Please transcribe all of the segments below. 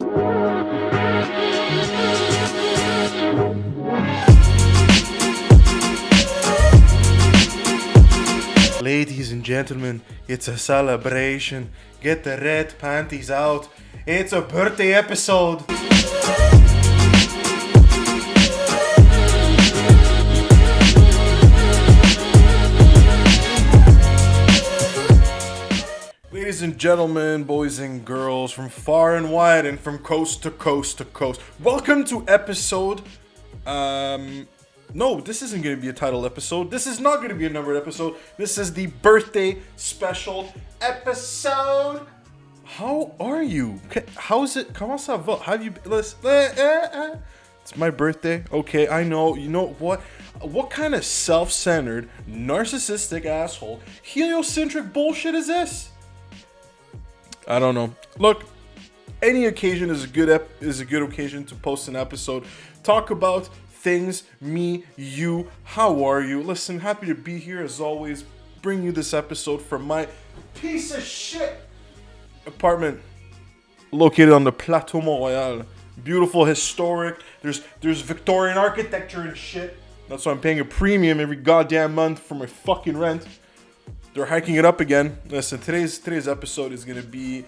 Ladies and gentlemen, it's a celebration. Get the red panties out. It's a birthday episode. Ladies and gentlemen, boys and girls from far and wide and from coast to coast to coast, welcome to episode. Um, no, this isn't going to be a title episode. This is not going to be a numbered episode. This is the birthday special episode. How are you? How's it? Comment ça va? Have you? Eh, eh, eh. It's my birthday. Okay, I know. You know what? What kind of self-centered, narcissistic asshole, heliocentric bullshit is this? I don't know. Look, any occasion is a good ep- is a good occasion to post an episode. Talk about things, me, you. How are you? Listen, happy to be here as always. Bring you this episode from my piece of shit apartment located on the Plateau Montréal. Beautiful, historic. There's there's Victorian architecture and shit. That's why I'm paying a premium every goddamn month for my fucking rent. They're hiking it up again. Listen, today's today's episode is gonna be.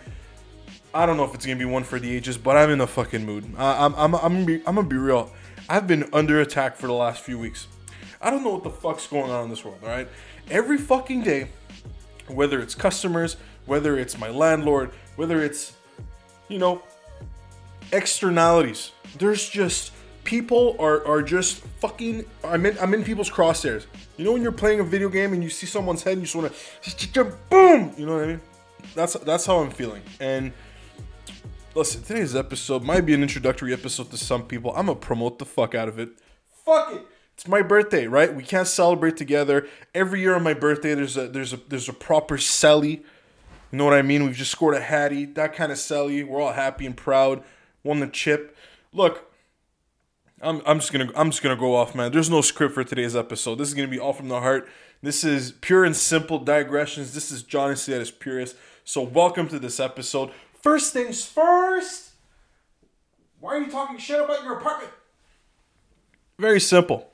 I don't know if it's gonna be one for the ages, but I'm in a fucking mood. I, I'm I'm I'm gonna be I'm gonna be real. I've been under attack for the last few weeks. I don't know what the fuck's going on in this world. All right, every fucking day, whether it's customers, whether it's my landlord, whether it's you know externalities. There's just people are are just fucking. I'm in I'm in people's crosshairs. You know when you're playing a video game and you see someone's head and you just want to boom. You know what I mean? That's that's how I'm feeling. And listen, today's episode might be an introductory episode to some people. I'm gonna promote the fuck out of it. Fuck it. It's my birthday, right? We can't celebrate together. Every year on my birthday, there's a there's a there's a proper celly. You know what I mean? We've just scored a hattie, that kind of celly. We're all happy and proud. Won the chip. Look, I'm, I'm just gonna I'm just gonna go off, man. There's no script for today's episode. This is gonna be all from the heart. This is pure and simple digressions. This is Johnny at his purest. So welcome to this episode. First things first. Why are you talking shit about your apartment? Very simple.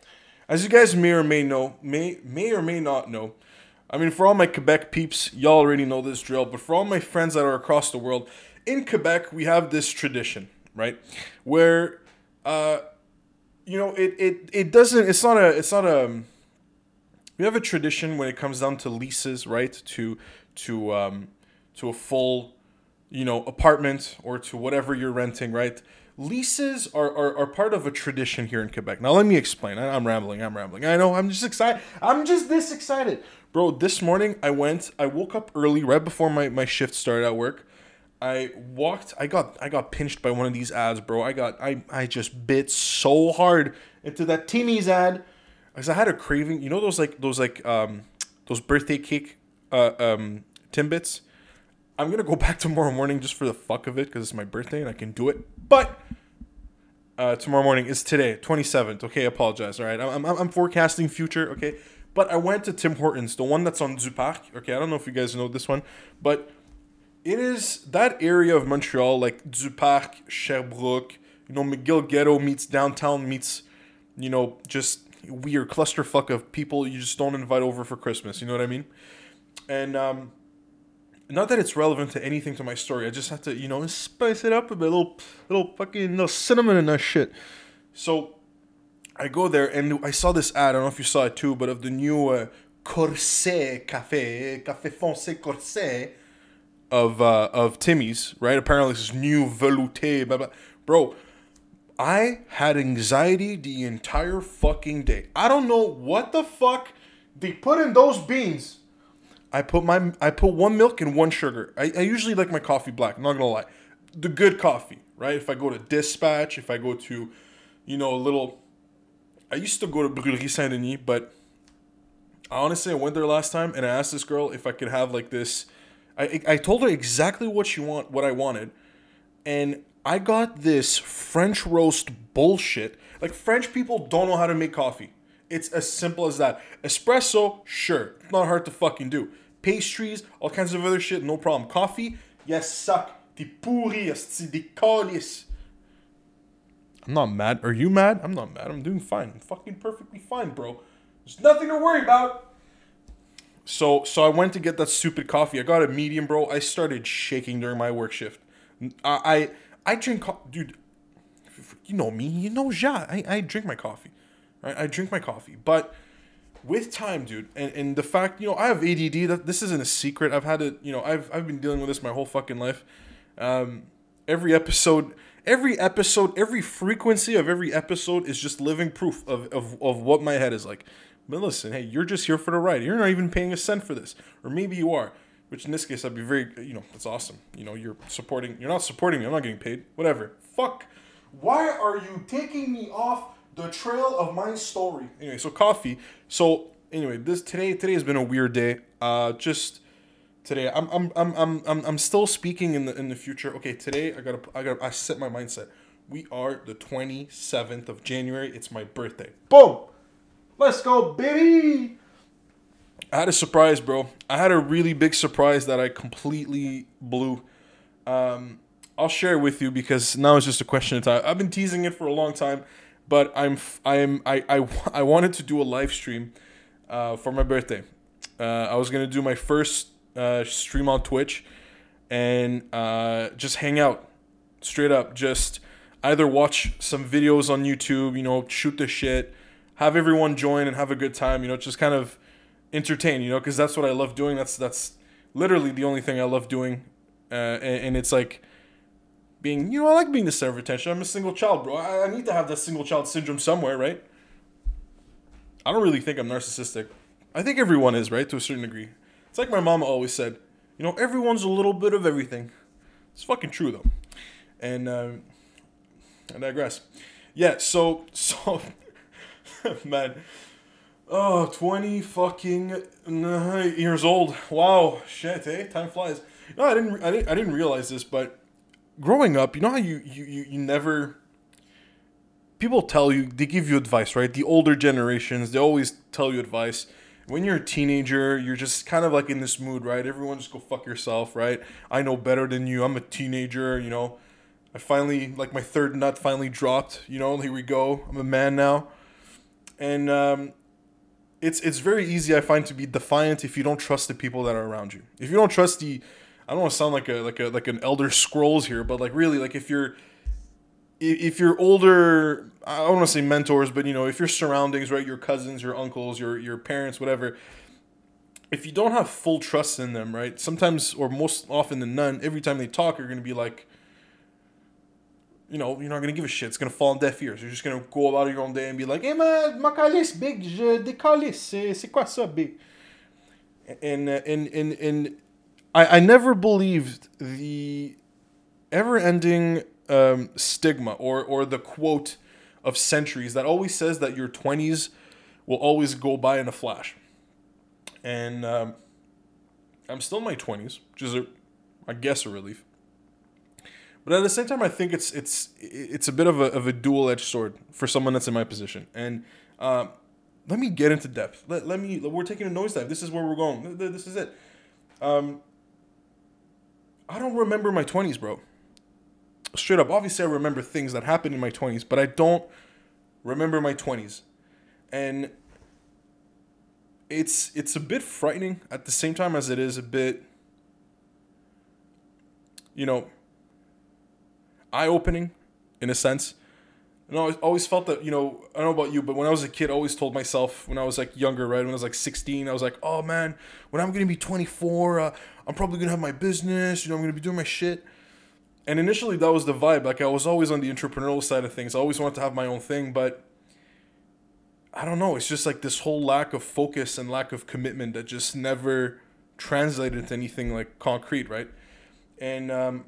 As you guys may or may know, may may or may not know, I mean, for all my Quebec peeps, y'all already know this drill, but for all my friends that are across the world, in Quebec, we have this tradition, right? Where, uh, you know, it, it, it doesn't, it's not a, it's not a, we have a tradition when it comes down to leases, right? To, to, um, to a full, you know, apartment or to whatever you're renting, right? Leases are, are, are part of a tradition here in Quebec. Now, let me explain. I, I'm rambling. I'm rambling. I know. I'm just excited. I'm just this excited. Bro, this morning I went, I woke up early, right before my, my shift started at work. I walked, I got I got pinched by one of these ads, bro. I got I I just bit so hard into that Timmy's ad. Because I had a craving, you know those like those like um those birthday cake uh um Timbits? I'm gonna go back tomorrow morning just for the fuck of it, because it's my birthday and I can do it. But uh, tomorrow morning is today, 27th. Okay, apologize. All right, I'm, I'm, I'm forecasting future. Okay, but I went to Tim Hortons, the one that's on Du Parc. Okay, I don't know if you guys know this one, but it is that area of Montreal, like Du Parc, Sherbrooke. You know, McGill Ghetto meets downtown meets, you know, just weird clusterfuck of people you just don't invite over for Christmas. You know what I mean? And um, not that it's relevant to anything to my story. I just have to, you know, spice it up a bit, little, little fucking little cinnamon and that shit. So I go there and I saw this ad. I don't know if you saw it too, but of the new uh, Corset Cafe, Café Foncé Corset of uh, of Timmy's. Right? Apparently, this new velouté. Blah, blah. Bro, I had anxiety the entire fucking day. I don't know what the fuck they put in those beans. I put my I put one milk and one sugar. I, I usually like my coffee black. I'm not gonna lie, the good coffee, right? If I go to Dispatch, if I go to, you know, a little. I used to go to Brûlerie Saint Denis, but I honestly, I went there last time and I asked this girl if I could have like this. I I told her exactly what she want, what I wanted, and I got this French roast bullshit. Like French people don't know how to make coffee. It's as simple as that. Espresso, sure, not hard to fucking do. Pastries, all kinds of other shit, no problem. Coffee, yes, suck. The pourri, the des calices. I'm not mad. Are you mad? I'm not mad. I'm doing fine. I'm fucking perfectly fine, bro. There's nothing to worry about. So so I went to get that stupid coffee. I got a medium, bro. I started shaking during my work shift. I I, I drink, dude. You know me. You know ja. I, I drink my coffee. Right? I drink my coffee, but with time, dude, and, and the fact, you know, I have ADD. That this isn't a secret. I've had it. You know, I've I've been dealing with this my whole fucking life. Um, every episode, every episode, every frequency of every episode is just living proof of, of, of what my head is like. But listen, hey, you're just here for the ride. You're not even paying a cent for this, or maybe you are. Which in this case, I'd be very, you know, that's awesome. You know, you're supporting. You're not supporting me. I'm not getting paid. Whatever. Fuck. Why are you taking me off the trail of my story? Anyway, so coffee. So anyway, this today today has been a weird day. Uh, just today I'm I'm I'm I'm I'm, I'm still speaking in the in the future. Okay, today I gotta I gotta I set my mindset. We are the 27th of January. It's my birthday. Boom. Let's go, baby. I had a surprise, bro. I had a really big surprise that I completely blew. Um, I'll share it with you because now it's just a question of time. I've been teasing it for a long time, but I'm I'm I I, I wanted to do a live stream uh, for my birthday. Uh, I was gonna do my first uh, stream on Twitch and uh, just hang out, straight up. Just either watch some videos on YouTube, you know, shoot the shit, have everyone join and have a good time, you know, just kind of entertain, you know, because that's what I love doing. That's that's literally the only thing I love doing, uh, and, and it's like being, you know, I like being the center of attention. I'm a single child, bro. I, I need to have that single child syndrome somewhere, right? I don't really think I'm narcissistic. I think everyone is, right, to a certain degree. It's like my mama always said, you know, everyone's a little bit of everything. It's fucking true though. And um, I digress. Yeah, so so man. Oh, 20 fucking years old. Wow, shit, eh? Time flies. No, I didn't I didn't I didn't realize this, but growing up, you know how you you you, you never people tell you they give you advice, right? The older generations, they always tell you advice when you're a teenager, you're just kind of like in this mood, right? Everyone just go fuck yourself, right? I know better than you. I'm a teenager, you know. I finally, like my third nut finally dropped, you know. Here we go. I'm a man now, and um, it's it's very easy I find to be defiant if you don't trust the people that are around you. If you don't trust the, I don't want to sound like a like a like an elder scrolls here, but like really like if you're if you're older, I don't want to say mentors, but you know, if your surroundings, right, your cousins, your uncles, your your parents, whatever, if you don't have full trust in them, right, sometimes or most often than none, every time they talk, you're gonna be like, you know, you're not gonna give a shit. It's gonna fall on deaf ears. You're just gonna go about your own day and be like, "Hey man, ma calice, big, je décalisse, c'est c'est quoi ça, big?" And and and and I I never believed the ever-ending um, stigma or or the quote of centuries that always says that your 20s will always go by in a flash. And um, I'm still in my 20s, which is a, I guess a relief. But at the same time, I think it's it's it's a bit of a, of a dual edged sword for someone that's in my position. And um, let me get into depth. Let, let me. We're taking a noise dive. This is where we're going. This is it. Um, I don't remember my 20s, bro straight up, obviously, I remember things that happened in my 20s, but I don't remember my 20s. And it's it's a bit frightening at the same time as it is a bit you know eye-opening in a sense. And I always felt that, you know, I don't know about you, but when I was a kid, I always told myself when I was like younger, right? When I was like 16, I was like, oh man, when I'm going to be 24, uh, I'm probably going to have my business, you know, I'm going to be doing my shit. And initially that was the vibe. Like i was always on the entrepreneurial side of things. I always wanted to have my own thing but i don't know it's just like this whole lack of focus and lack of commitment that just never translated into anything like concrete right? And um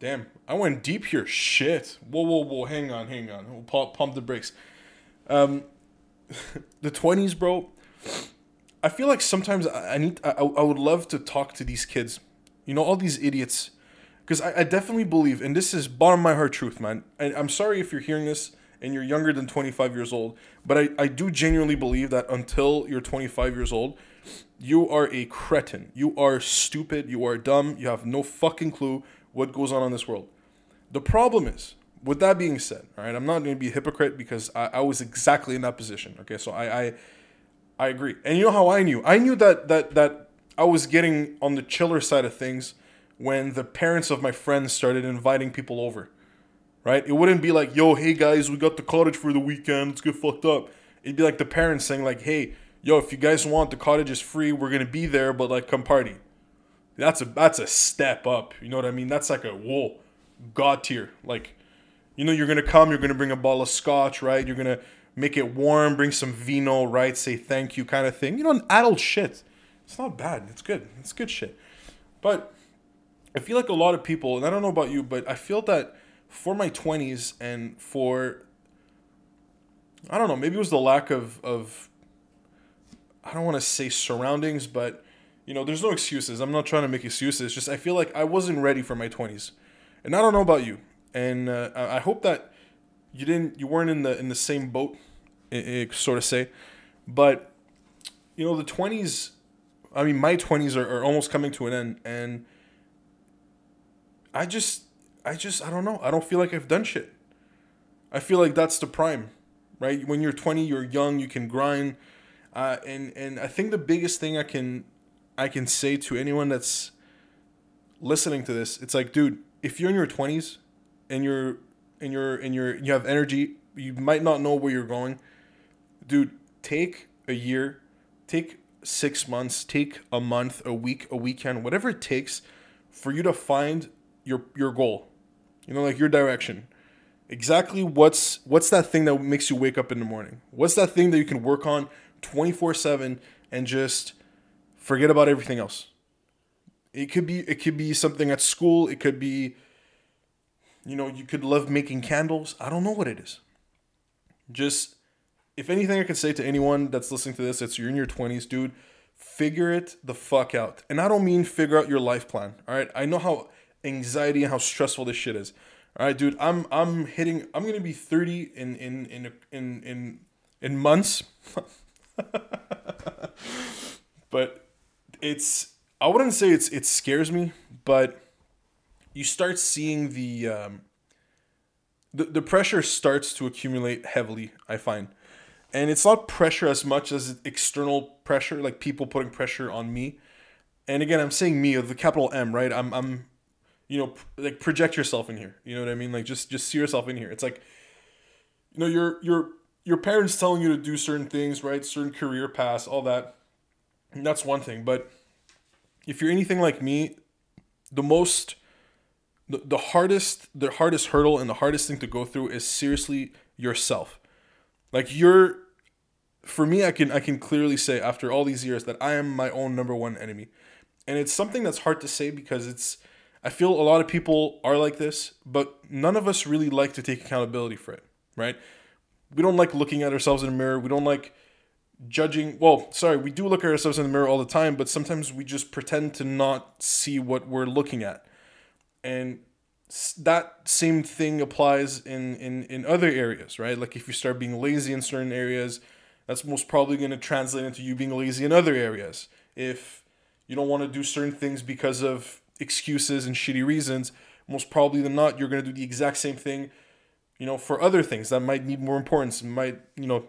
damn i went deep here shit whoa whoa whoa hang on hang on we'll pump, pump the brakes um the 20s bro i feel like sometimes i, need I, I would love to talk to these kids you know all these idiots because I, I, definitely believe, and this is bottom of my heart truth, man. And I'm sorry if you're hearing this and you're younger than 25 years old, but I, I do genuinely believe that until you're 25 years old, you are a cretin. You are stupid. You are dumb. You have no fucking clue what goes on in this world. The problem is, with that being said, all right, I'm not going to be a hypocrite because I, I was exactly in that position. Okay, so I, I I agree. And you know how I knew? I knew that that that I was getting on the chiller side of things when the parents of my friends started inviting people over. Right? It wouldn't be like, "Yo, hey guys, we got the cottage for the weekend. Let's get fucked up." It'd be like the parents saying like, "Hey, yo, if you guys want, the cottage is free. We're gonna be there, but like, come party." That's a that's a step up. You know what I mean? That's like a whoa, god tier. Like, you know, you're gonna come. You're gonna bring a bottle of scotch, right? You're gonna make it warm, bring some vino, right? Say thank you, kind of thing. You know, adult shit. It's not bad. It's good. It's good shit. But I feel like a lot of people, and I don't know about you, but I feel that for my 20s and for I don't know, maybe it was the lack of of I don't want to say surroundings, but you know, there's no excuses. I'm not trying to make excuses. Just I feel like I wasn't ready for my 20s. And I don't know about you. And uh, I hope that you didn't you weren't in the in the same boat it, sort of say. But you know, the twenties. I mean, my twenties are, are almost coming to an end, and I just, I just, I don't know. I don't feel like I've done shit. I feel like that's the prime, right? When you're 20, you're young, you can grind, uh, and and I think the biggest thing I can, I can say to anyone that's listening to this, it's like, dude, if you're in your 20s, and you're, and you're, and you're, you have energy, you might not know where you're going dude, take a year, take six months, take a month, a week, a weekend, whatever it takes for you to find your your goal. You know, like your direction. Exactly what's what's that thing that makes you wake up in the morning? What's that thing that you can work on 24/7 and just forget about everything else? It could be it could be something at school, it could be you know, you could love making candles. I don't know what it is. Just if anything I can say to anyone that's listening to this, it's you're in your 20s, dude, figure it the fuck out. And I don't mean figure out your life plan. All right. I know how anxiety and how stressful this shit is. All right, dude. I'm I'm hitting. I'm gonna be 30 in in in in in in months. but it's. I wouldn't say it's it scares me, but you start seeing the um, the the pressure starts to accumulate heavily. I find and it's not pressure as much as external pressure, like people putting pressure on me. And again, I'm saying me of the capital M, right? I'm, I'm, you know, like project yourself in here. You know what I mean? Like just, just see yourself in here. It's like, you know, your, your, your parents telling you to do certain things, right? Certain career paths, all that. And that's one thing. But if you're anything like me, the most, the, the hardest, the hardest hurdle and the hardest thing to go through is seriously yourself like you're for me I can I can clearly say after all these years that I am my own number one enemy. And it's something that's hard to say because it's I feel a lot of people are like this, but none of us really like to take accountability for it, right? We don't like looking at ourselves in the mirror. We don't like judging. Well, sorry, we do look at ourselves in the mirror all the time, but sometimes we just pretend to not see what we're looking at. And that same thing applies in, in, in other areas, right? Like if you start being lazy in certain areas, that's most probably going to translate into you being lazy in other areas. If you don't want to do certain things because of excuses and shitty reasons, most probably than not, you're going to do the exact same thing, you know, for other things that might need more importance, might, you know,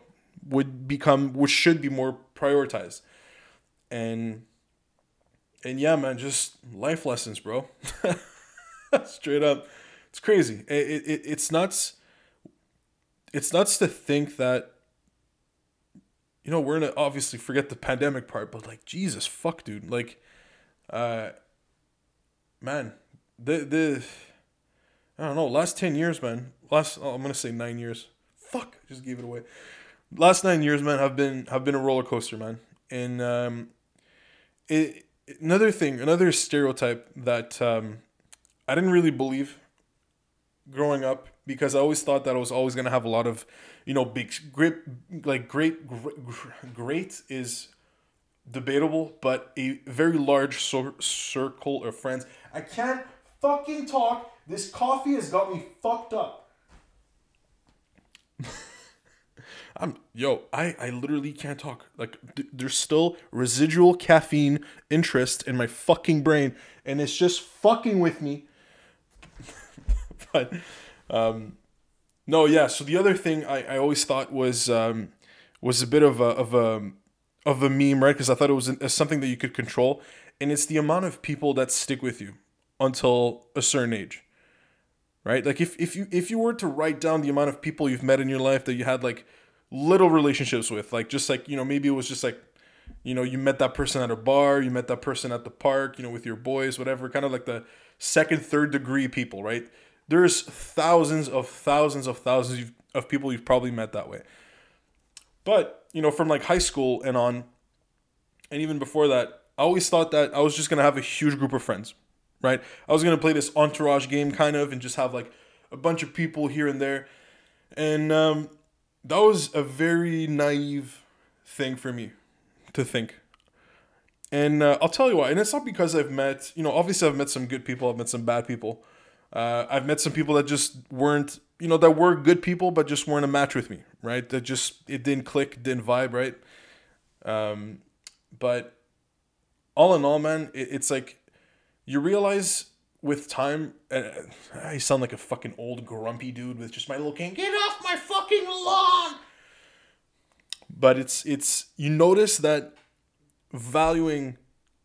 would become, which should be more prioritized. And, and yeah, man, just life lessons, bro. Straight up. It's crazy. It, it, it's nuts. It's nuts to think that, you know, we're to obviously forget the pandemic part, but like, Jesus, fuck, dude. Like, uh, man, the, the, I don't know, last 10 years, man, last, oh, I'm to say nine years. Fuck, just gave it away. Last nine years, man, have been, have been a roller coaster, man. And, um, it, another thing, another stereotype that, um, I didn't really believe growing up because I always thought that I was always gonna have a lot of, you know, big great like great great, great is debatable, but a very large circle of friends. I can't fucking talk. This coffee has got me fucked up. I'm yo, I I literally can't talk. Like th- there's still residual caffeine interest in my fucking brain, and it's just fucking with me. but um, no, yeah. So the other thing I, I always thought was um, was a bit of a of a of a meme, right? Because I thought it was something that you could control, and it's the amount of people that stick with you until a certain age right like if, if you if you were to write down the amount of people you've met in your life that you had like little relationships with like just like you know maybe it was just like you know you met that person at a bar you met that person at the park you know with your boys whatever kind of like the second third degree people right? There's thousands of thousands of thousands of people you've probably met that way. But you know from like high school and on and even before that i always thought that i was just going to have a huge group of friends right? I was gonna play this entourage game kind of and just have like a bunch of people here and there, and um, that was a very naive thing for me to think. And uh, I'll tell you why. And it's not because I've met, you know, obviously I've met some good people, I've met some bad people. Uh, I've met some people that just weren't, you know, that were good people, but just weren't a match with me, right? That just, it didn't click, didn't vibe, right? Um, but all in all, man, it, it's like you realize with time, uh, I sound like a fucking old grumpy dude with just my little cane. Get off my fucking lawn! But it's it's you notice that valuing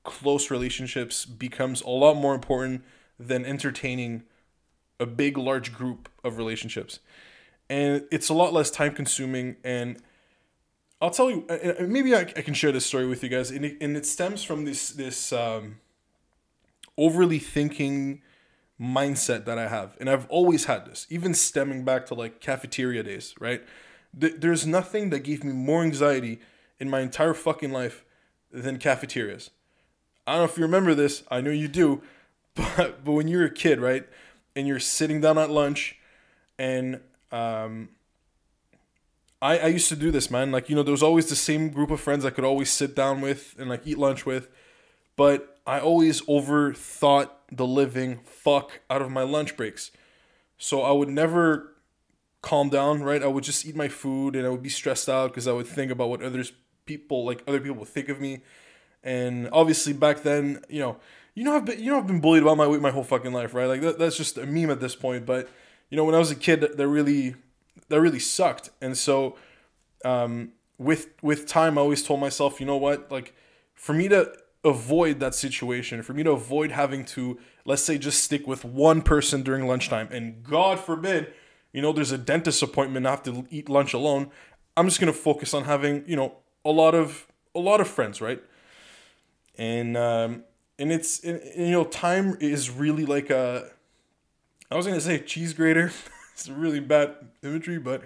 close relationships becomes a lot more important than entertaining a big large group of relationships and it's a lot less time consuming and i'll tell you maybe i, I can share this story with you guys and it, and it stems from this this um, overly thinking mindset that I have. And I've always had this, even stemming back to like cafeteria days, right? Th- there's nothing that gave me more anxiety in my entire fucking life than cafeterias. I don't know if you remember this, I know you do, but but when you're a kid, right? And you're sitting down at lunch and um I, I used to do this, man. Like, you know, there was always the same group of friends I could always sit down with and like eat lunch with. But I always overthought the living fuck out of my lunch breaks. So I would never calm down, right? I would just eat my food and I would be stressed out because I would think about what others people like other people would think of me. And obviously back then, you know, you know I've been you know I've been bullied about my weight my whole fucking life, right? Like that, that's just a meme at this point. But you know, when I was a kid, that really that really sucked. And so um, with with time, I always told myself, you know what, like for me to avoid that situation, for me to avoid having to, let's say, just stick with one person during lunchtime, and God forbid, you know, there's a dentist appointment, I have to eat lunch alone. I'm just gonna focus on having, you know, a lot of a lot of friends, right? And um, and it's and, and, you know, time is really like a. I was gonna say cheese grater. it's a really bad imagery, but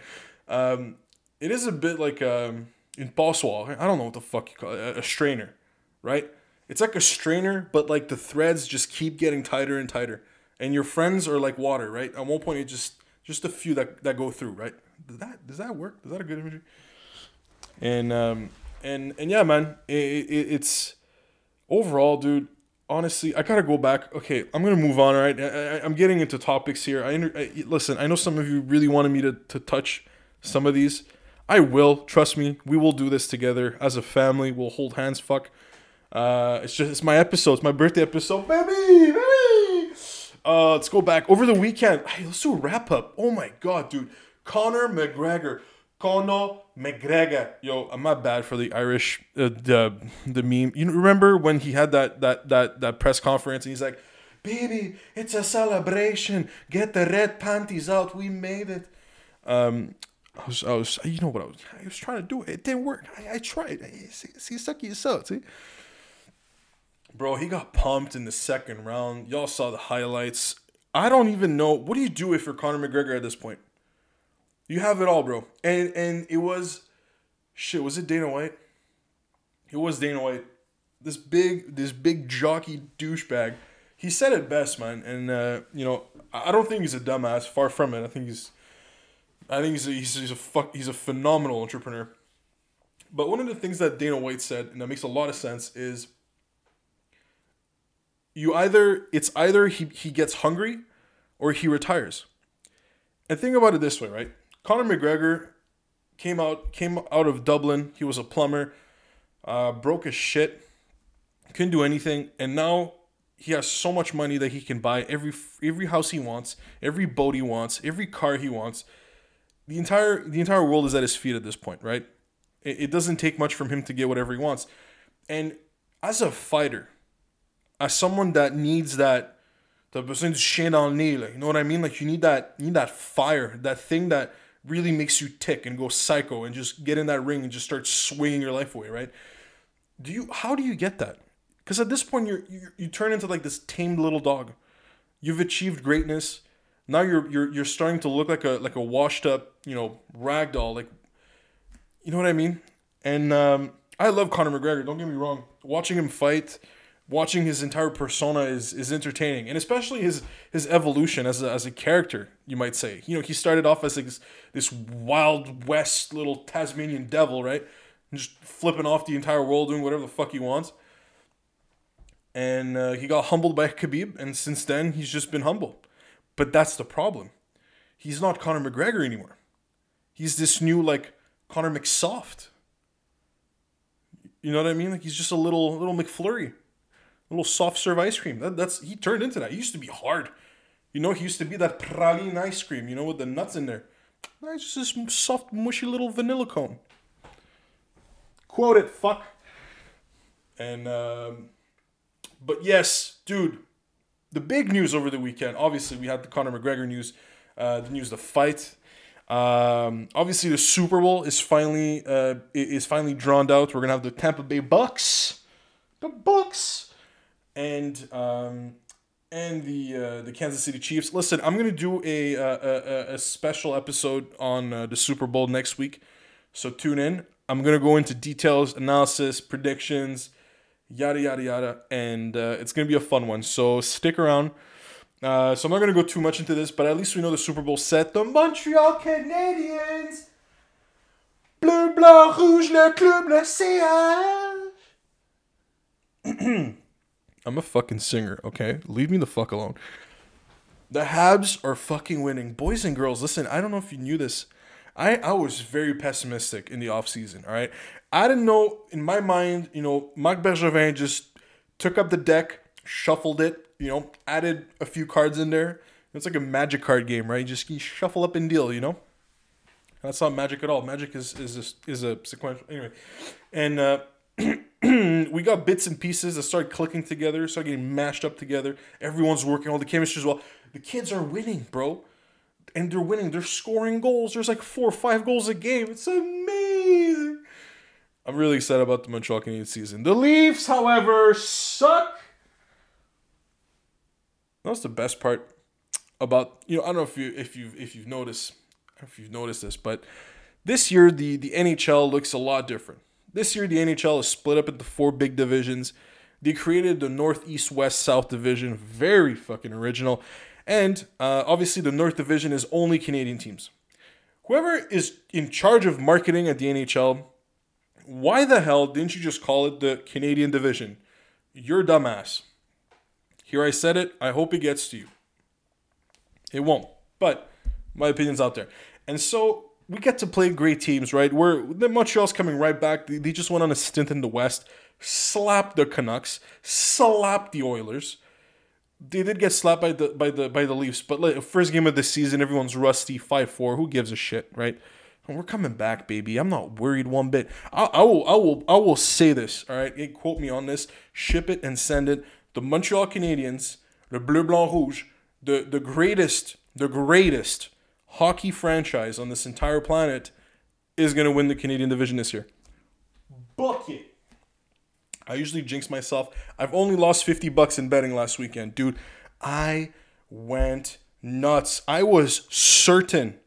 um, it is a bit like um, in passoire. I don't know what the fuck you call it, a, a strainer, right? It's like a strainer, but like the threads just keep getting tighter and tighter. And your friends are like water, right? At one point, it just just a few that, that go through, right? Does that does that work? Is that a good imagery? And um and and yeah, man, it, it, it's overall, dude. Honestly, I gotta go back. Okay, I'm gonna move on. All right, I, am getting into topics here. I, I listen. I know some of you really wanted me to to touch some of these. I will. Trust me. We will do this together as a family. We'll hold hands. Fuck. Uh, it's just it's my episode. It's my birthday episode, baby, baby. Uh, let's go back over the weekend. Hey, let's do a wrap up. Oh my god, dude, Conor McGregor, Conor McGregor. Yo, I'm not bad for the Irish uh, the the meme. You remember when he had that that that that press conference and he's like, "Baby, it's a celebration. Get the red panties out. We made it." Um, I was, I was, you know what I was, I was trying to do. It It didn't work. I, I tried. See, see, suck yourself. See. Bro, he got pumped in the second round. Y'all saw the highlights. I don't even know. What do you do if you're Conor McGregor at this point? You have it all, bro. And and it was shit, was it Dana White? It was Dana White. This big this big jockey douchebag. He said it best, man. And uh, you know, I don't think he's a dumbass. Far from it. I think he's I think he's a, he's, he's a fuck he's a phenomenal entrepreneur. But one of the things that Dana White said, and that makes a lot of sense, is you either it's either he, he gets hungry or he retires. And think about it this way, right? Conor McGregor came out came out of Dublin. He was a plumber, uh, broke his shit, couldn't do anything, and now he has so much money that he can buy every every house he wants, every boat he wants, every car he wants. The entire the entire world is at his feet at this point, right? It, it doesn't take much from him to get whatever he wants, and as a fighter, as someone that needs that the person chien dans like, you know what I mean? Like you need that you need that fire, that thing that really makes you tick and go psycho and just get in that ring and just start swinging your life away, right? Do you how do you get that? Because at this point you're, you you turn into like this tamed little dog. You've achieved greatness. Now you're you're you're starting to look like a like a washed up, you know, rag doll. Like you know what I mean? And um, I love Conor McGregor, don't get me wrong. Watching him fight, watching his entire persona is is entertaining, and especially his his evolution as a, as a character. You might say, you know, he started off as like this, wild west little Tasmanian devil, right, and just flipping off the entire world, doing whatever the fuck he wants. And uh, he got humbled by Khabib, and since then he's just been humble. But that's the problem. He's not Conor McGregor anymore. He's this new like Conor McSoft. You know what I mean? Like he's just a little little McFlurry little soft serve ice cream. That, that's he turned into that. He used to be hard. You know, he used to be that praline ice cream. You know, with the nuts in there. Now he's just this soft, mushy little vanilla cone. Quote it, fuck. And um, but yes, dude, the big news over the weekend. Obviously, we had the Conor McGregor news, uh, the news, the fight. Um, obviously, the Super Bowl is finally uh, is finally drawn out. We're gonna have the Tampa Bay Bucks, the Bucks and um, and the uh, the Kansas City Chiefs. Listen, I'm gonna do a a, a special episode on uh, the Super Bowl next week, so tune in. I'm gonna go into details, analysis, predictions, yada yada yada, and uh, it's gonna be a fun one. So stick around. Uh, so I'm not gonna go too much into this, but at least we know the Super Bowl set. The Montreal Canadiens, bleu blanc rouge, le club, le. I'm a fucking singer, okay? Leave me the fuck alone. The Habs are fucking winning. Boys and girls, listen, I don't know if you knew this. I, I was very pessimistic in the offseason, all right? I didn't know, in my mind, you know, Marc Bergevin just took up the deck, shuffled it, you know, added a few cards in there. It's like a magic card game, right? You just you shuffle up and deal, you know? That's not magic at all. Magic is is a, is a sequential. Anyway, and uh, we got bits and pieces that start clicking together, start getting mashed up together. Everyone's working, all the chemistry as well. The kids are winning, bro. And they're winning. They're scoring goals. There's like four or five goals a game. It's amazing. I'm really excited about the Montreal Canadiens season. The Leafs, however, suck. That's the best part about you know. I don't know if you if you if you've noticed if you've noticed this, but this year the the NHL looks a lot different. This year, the NHL is split up into four big divisions. They created the Northeast, West, South division. Very fucking original. And uh, obviously, the North division is only Canadian teams. Whoever is in charge of marketing at the NHL, why the hell didn't you just call it the Canadian division? You're dumbass. Here I said it. I hope it gets to you. It won't. But my opinion's out there. And so we get to play great teams, right? We're the Montreal's coming right back. They, they just went on a stint in the West, slapped the Canucks, slapped the Oilers. They did get slapped by the by the by the Leafs, but like, first game of the season, everyone's rusty, five four. Who gives a shit, right? And we're coming back, baby. I'm not worried one bit. I, I will I will I will say this. All right, hey, quote me on this. Ship it and send it. The Montreal Canadiens, the Bleu Blanc Rouge, the the greatest, the greatest hockey franchise on this entire planet is going to win the Canadian division this year. Book it. I usually jinx myself. I've only lost 50 bucks in betting last weekend. Dude, I went nuts. I was certain,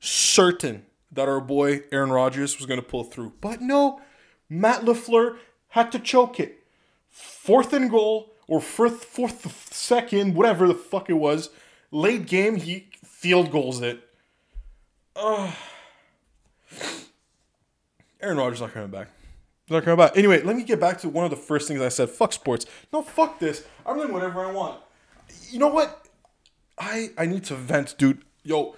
certain that our boy Aaron Rodgers was going to pull through. But no, Matt LaFleur had to choke it. Fourth and goal, or fourth, fourth, second, whatever the fuck it was. Late game, he field goals it. Uh, Aaron Rodgers not coming back. Not coming back. Anyway, let me get back to one of the first things I said. Fuck sports. No, fuck this. I'm doing whatever I want. You know what? I I need to vent, dude. Yo,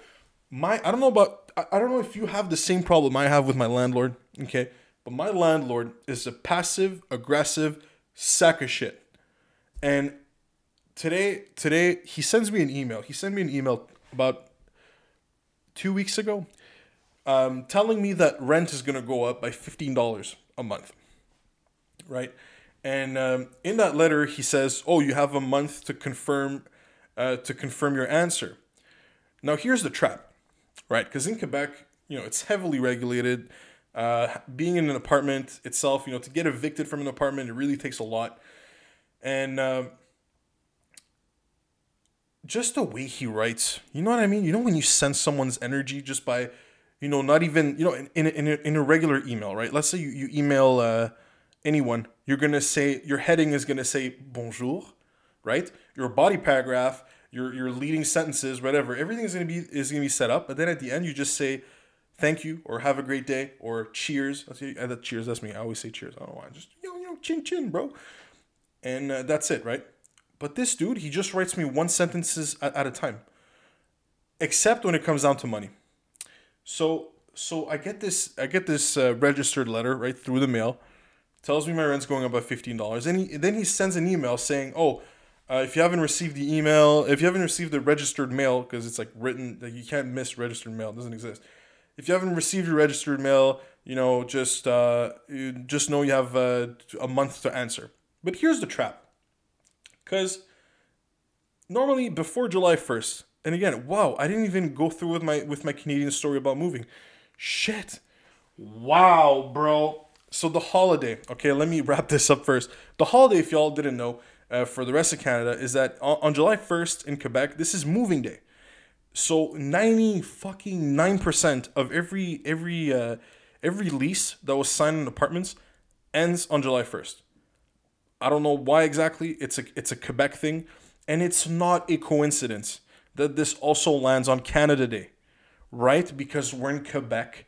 my I don't know about I, I don't know if you have the same problem I have with my landlord, okay? But my landlord is a passive, aggressive sack of shit. And today, today he sends me an email. He sent me an email about two weeks ago, um, telling me that rent is gonna go up by fifteen dollars a month, right? And um, in that letter, he says, "Oh, you have a month to confirm, uh, to confirm your answer." Now, here's the trap, right? Because in Quebec, you know, it's heavily regulated. Uh, being in an apartment itself, you know, to get evicted from an apartment, it really takes a lot. And uh, just the way he writes, you know what I mean? You know, when you sense someone's energy just by, you know, not even, you know, in, in, in, a, in a regular email, right? Let's say you, you email uh, anyone, you're going to say, your heading is going to say bonjour, right? Your body paragraph, your, your leading sentences, whatever, everything is going to be, is going to be set up. But then at the end, you just say, thank you or have a great day or cheers. That's uh, cheers. That's me. I always say cheers. I don't know why. Just you know, you know, chin chin, bro. And uh, that's it, right? But this dude, he just writes me one sentences at, at a time. Except when it comes down to money. So so I get this I get this uh, registered letter right through the mail. Tells me my rent's going up by fifteen dollars, and he then he sends an email saying, "Oh, uh, if you haven't received the email, if you haven't received the registered mail, because it's like written, like you can't miss registered mail, it doesn't exist if you haven't received your registered mail, you know, just uh, you just know you have uh, a month to answer. But here's the trap, because normally before July first, and again, wow, I didn't even go through with my with my Canadian story about moving. Shit, wow, bro. So the holiday. Okay, let me wrap this up first. The holiday, if y'all didn't know, uh, for the rest of Canada, is that on, on July first in Quebec, this is moving day. So 90 fucking 9% of every every uh, every lease that was signed in apartments ends on July 1st. I don't know why exactly. It's a it's a Quebec thing and it's not a coincidence that this also lands on Canada Day. Right? Because we're in Quebec.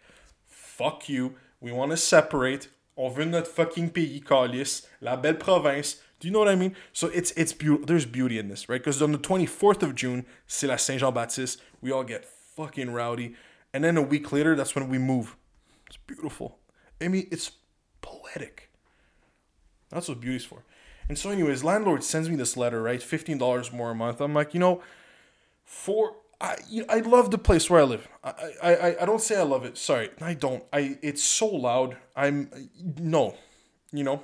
Fuck you. We want to separate. On veut notre fucking pays, calice. La belle province. Do you know what I mean? So it's it's beautiful. There's beauty in this, right? Because on the 24th of June, c'est la Saint Jean Baptiste. We all get fucking rowdy, and then a week later, that's when we move. It's beautiful. I mean, it's poetic. That's what beauty's for. And so, anyways, landlord sends me this letter, right? Fifteen dollars more a month. I'm like, you know, for I I love the place where I live. I, I I don't say I love it. Sorry, I don't. I it's so loud. I'm no, you know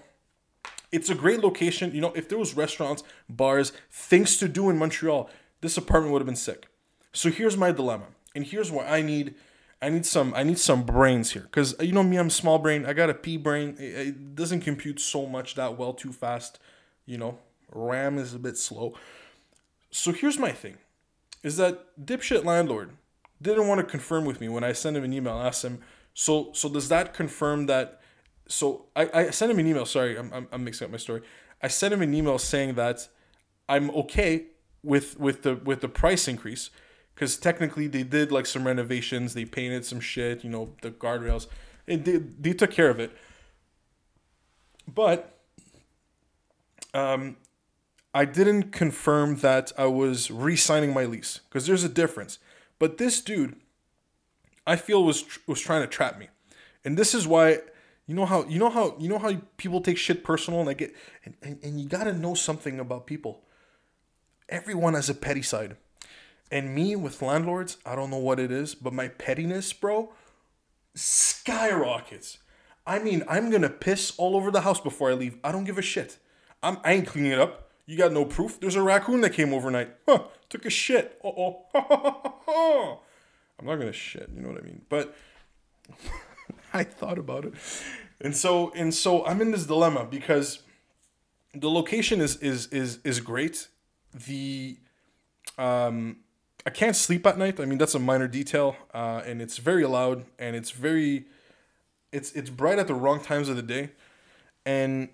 it's a great location. You know, if there was restaurants, bars, things to do in Montreal, this apartment would have been sick. So here's my dilemma, and here's why I need, I need some, I need some brains here, because you know me, I'm small brain. I got a pea brain. It, it doesn't compute so much that well too fast. You know, RAM is a bit slow. So here's my thing, is that dipshit landlord didn't want to confirm with me when I sent him an email. Asked him, so so does that confirm that? so I, I sent him an email. Sorry, I'm, I'm, I'm mixing up my story. I sent him an email saying that I'm okay with with the with the price increase because technically they did like some renovations. They painted some shit. You know the guardrails. It, they they took care of it. But um, I didn't confirm that I was re-signing my lease because there's a difference. But this dude, I feel was was trying to trap me, and this is why you know how you know how you know how people take shit personal and I get and, and, and you gotta know something about people. Everyone has a petty side. And me with landlords, I don't know what it is, but my pettiness, bro, skyrockets. I mean, I'm gonna piss all over the house before I leave. I don't give a shit. I'm I ain't cleaning it up. You got no proof. There's a raccoon that came overnight. Huh, took a shit. Uh oh. I'm not gonna shit, you know what I mean? But I thought about it. And so and so I'm in this dilemma because the location is is is is great. The um I can't sleep at night. I mean that's a minor detail, uh, and it's very loud and it's very it's it's bright at the wrong times of the day, and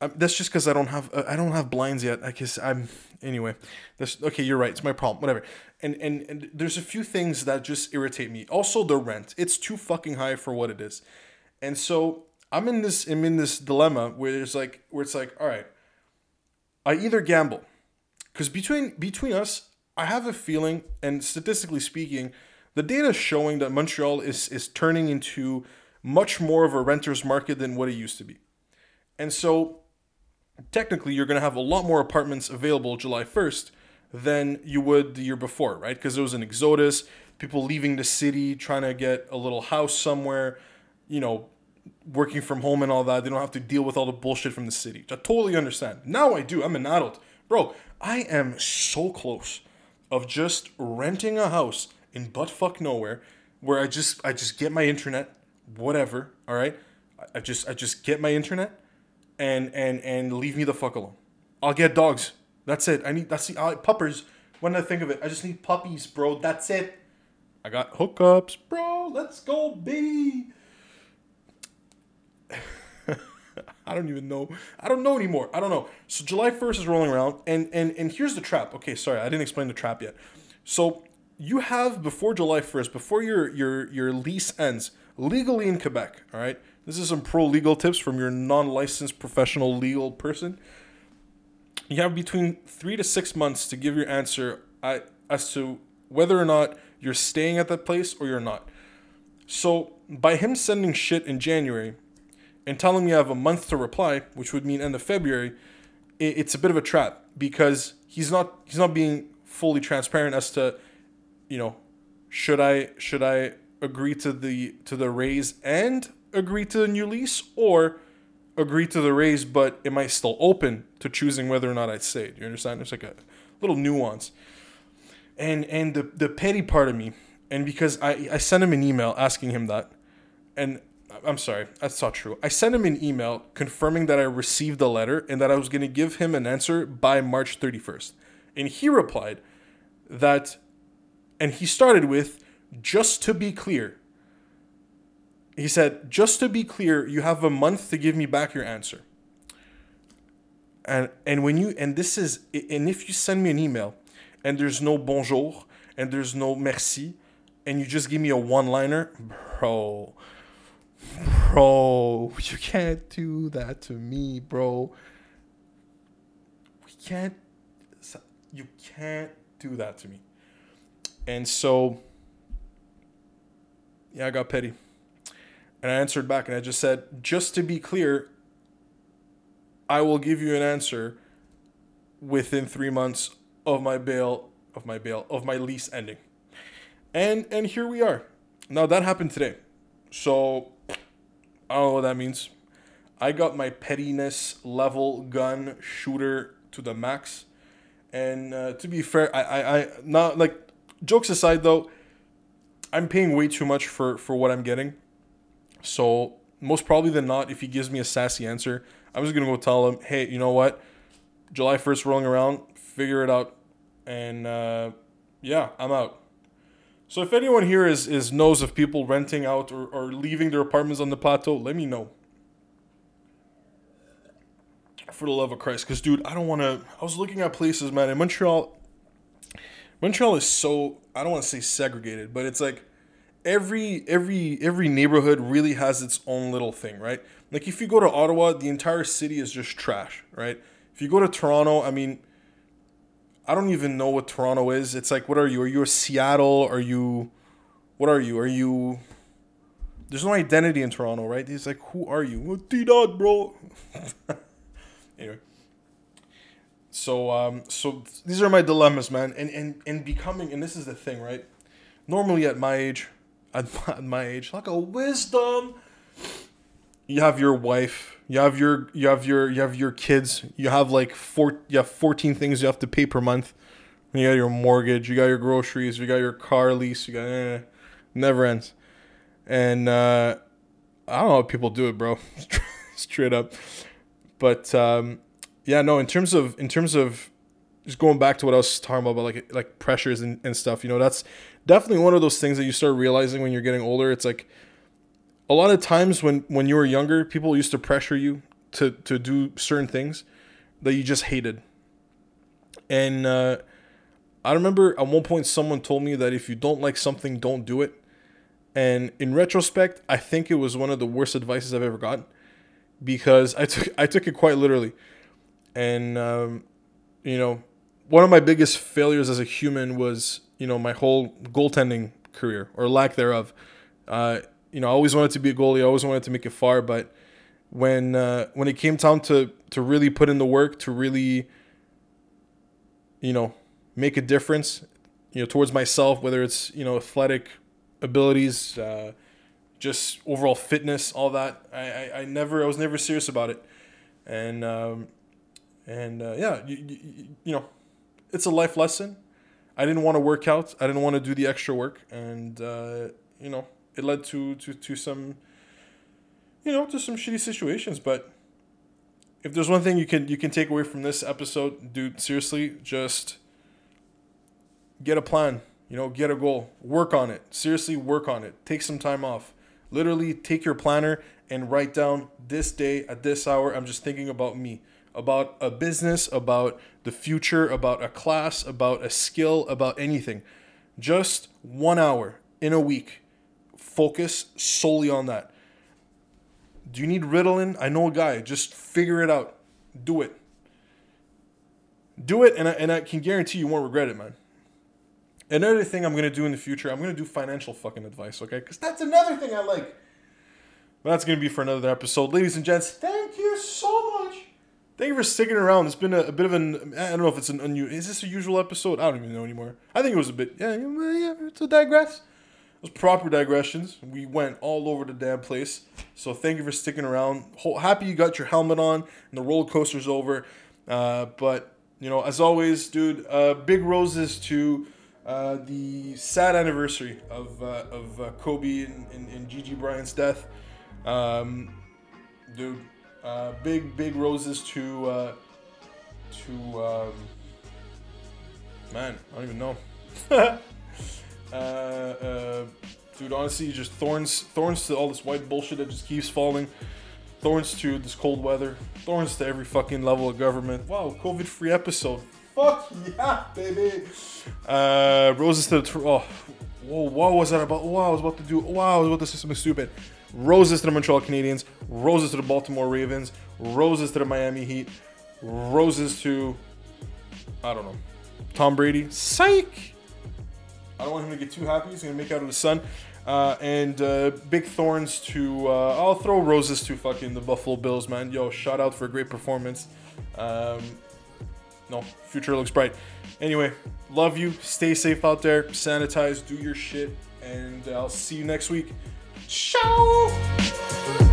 I'm, that's just because I don't have uh, I don't have blinds yet. I guess I'm anyway. That's okay. You're right. It's my problem. Whatever. And and and there's a few things that just irritate me. Also, the rent. It's too fucking high for what it is, and so I'm in this I'm in this dilemma where it's like where it's like all right. I either gamble, because between between us, I have a feeling, and statistically speaking, the data is showing that Montreal is is turning into much more of a renter's market than what it used to be. And so technically you're going to have a lot more apartments available July 1st than you would the year before, right? Because there was an exodus, people leaving the city, trying to get a little house somewhere, you know, working from home and all that. They don't have to deal with all the bullshit from the city. I totally understand. Now I do. I'm an adult. Bro, I am so close of just renting a house in buttfuck nowhere where I just I just get my internet, whatever, all right? I just I just get my internet and and and leave me the fuck alone. I'll get dogs. That's it. I need that's the uh, puppers. When I think of it, I just need puppies, bro. That's it. I got hookups, bro. Let's go, baby. I don't even know. I don't know anymore. I don't know. So July 1st is rolling around and and and here's the trap. Okay, sorry. I didn't explain the trap yet. So you have before July 1st, before your your your lease ends legally in Quebec, all right? This is some pro legal tips from your non-licensed professional legal person. You have between 3 to 6 months to give your answer as to whether or not you're staying at that place or you're not. So, by him sending shit in January, and telling me I have a month to reply, which would mean end of February, it's a bit of a trap because he's not he's not being fully transparent as to, you know, should I should I agree to the to the raise and agree to the new lease or agree to the raise but am I still open to choosing whether or not I'd stay? Do you understand? There's like a little nuance. And and the the petty part of me, and because I I sent him an email asking him that, and I'm sorry, that's not true. I sent him an email confirming that I received the letter and that I was going to give him an answer by March 31st. And he replied that, and he started with, just to be clear. He said, just to be clear, you have a month to give me back your answer. And, and when you, and this is, and if you send me an email and there's no bonjour and there's no merci and you just give me a one liner, bro Bro, you can't do that to me, bro. We can't. You can't do that to me. And so, yeah, I got petty. And I answered back and I just said, just to be clear, I will give you an answer within three months of my bail, of my bail, of my lease ending. And and here we are. Now that happened today. So I don't know what that means. I got my pettiness level gun shooter to the max. And uh, to be fair, I, I, I not like jokes aside though, I'm paying way too much for for what I'm getting. So most probably than not, if he gives me a sassy answer, I'm just gonna go tell him, hey, you know what? July 1st rolling around, figure it out, and uh, yeah, I'm out. So if anyone here is, is knows of people renting out or, or leaving their apartments on the plateau, let me know. For the love of Christ, because dude, I don't want to. I was looking at places, man. In Montreal, Montreal is so I don't want to say segregated, but it's like every every every neighborhood really has its own little thing, right? Like if you go to Ottawa, the entire city is just trash, right? If you go to Toronto, I mean, I don't even know what Toronto is. It's like, what are you? Are you a Seattle? Are you, what are you? Are you? There's no identity in Toronto, right? He's like, who are you? T dot, bro. anyway, so um, so these are my dilemmas, man, and and and becoming, and this is the thing, right? Normally at my age, at my, at my age, like a wisdom, you have your wife you have your you have your you have your kids. You have like four you have 14 things you have to pay per month. You got your mortgage, you got your groceries, you got your car lease, you got eh, never ends. And uh, I don't know how people do it, bro. Straight up. But um, yeah, no, in terms of in terms of just going back to what I was talking about, about like like pressures and, and stuff, you know, that's definitely one of those things that you start realizing when you're getting older. It's like a lot of times when when you were younger, people used to pressure you to to do certain things that you just hated. And uh, I remember at one point someone told me that if you don't like something, don't do it. And in retrospect, I think it was one of the worst advices I've ever gotten because I took I took it quite literally. And um, you know, one of my biggest failures as a human was you know my whole goaltending career or lack thereof. Uh, you know, I always wanted to be a goalie. I always wanted to make it far, but when uh, when it came time to to really put in the work to really, you know, make a difference, you know, towards myself, whether it's you know athletic abilities, uh, just overall fitness, all that. I, I, I never I was never serious about it, and um, and uh, yeah, you, you, you know, it's a life lesson. I didn't want to work out. I didn't want to do the extra work, and uh, you know, it led to to to some, you know, to some shitty situations. But if there's one thing you can you can take away from this episode, dude, seriously, just get a plan. You know, get a goal. Work on it. Seriously, work on it. Take some time off. Literally, take your planner and write down this day at this hour. I'm just thinking about me about a business, about the future, about a class, about a skill, about anything. Just one hour in a week. Focus solely on that. Do you need Ritalin? I know a guy. Just figure it out. Do it. Do it, and I, and I can guarantee you won't regret it, man. Another thing I'm gonna do in the future, I'm gonna do financial fucking advice, okay? Because that's another thing I like. But that's gonna be for another episode, ladies and gents. Thank you so much Thank you for sticking around. It's been a, a bit of an I don't know if it's an unusual. Is this a usual episode? I don't even know anymore. I think it was a bit. Yeah, yeah. To digress, was proper digressions. We went all over the damn place. So thank you for sticking around. Happy you got your helmet on and the roller coaster's over. Uh, but you know, as always, dude, uh, big roses to uh, the sad anniversary of uh, of uh, Kobe and, and, and Gigi Bryant's death. Um, dude uh, big big roses to to um, man, I don't even know. uh, uh, dude, honestly, just thorns thorns to all this white bullshit that just keeps falling. Thorns to this cold weather. Thorns to every fucking level of government. Wow, COVID free episode. Fuck yeah, baby. Uh, roses to the. Tr- oh, whoa, what was that about? Wow, I was about to do. Wow, I was about to say something stupid. Roses to the Montreal Canadiens. Roses to the Baltimore Ravens. Roses to the Miami Heat. Roses to, I don't know, Tom Brady. Psych! I don't want him to get too happy. He's to make out of the sun. Uh, and uh, big thorns to, uh, I'll throw roses to fucking the Buffalo Bills, man. Yo, shout out for a great performance. Um, no, future looks bright. Anyway, love you. Stay safe out there. Sanitize. Do your shit. And I'll see you next week. Ciao!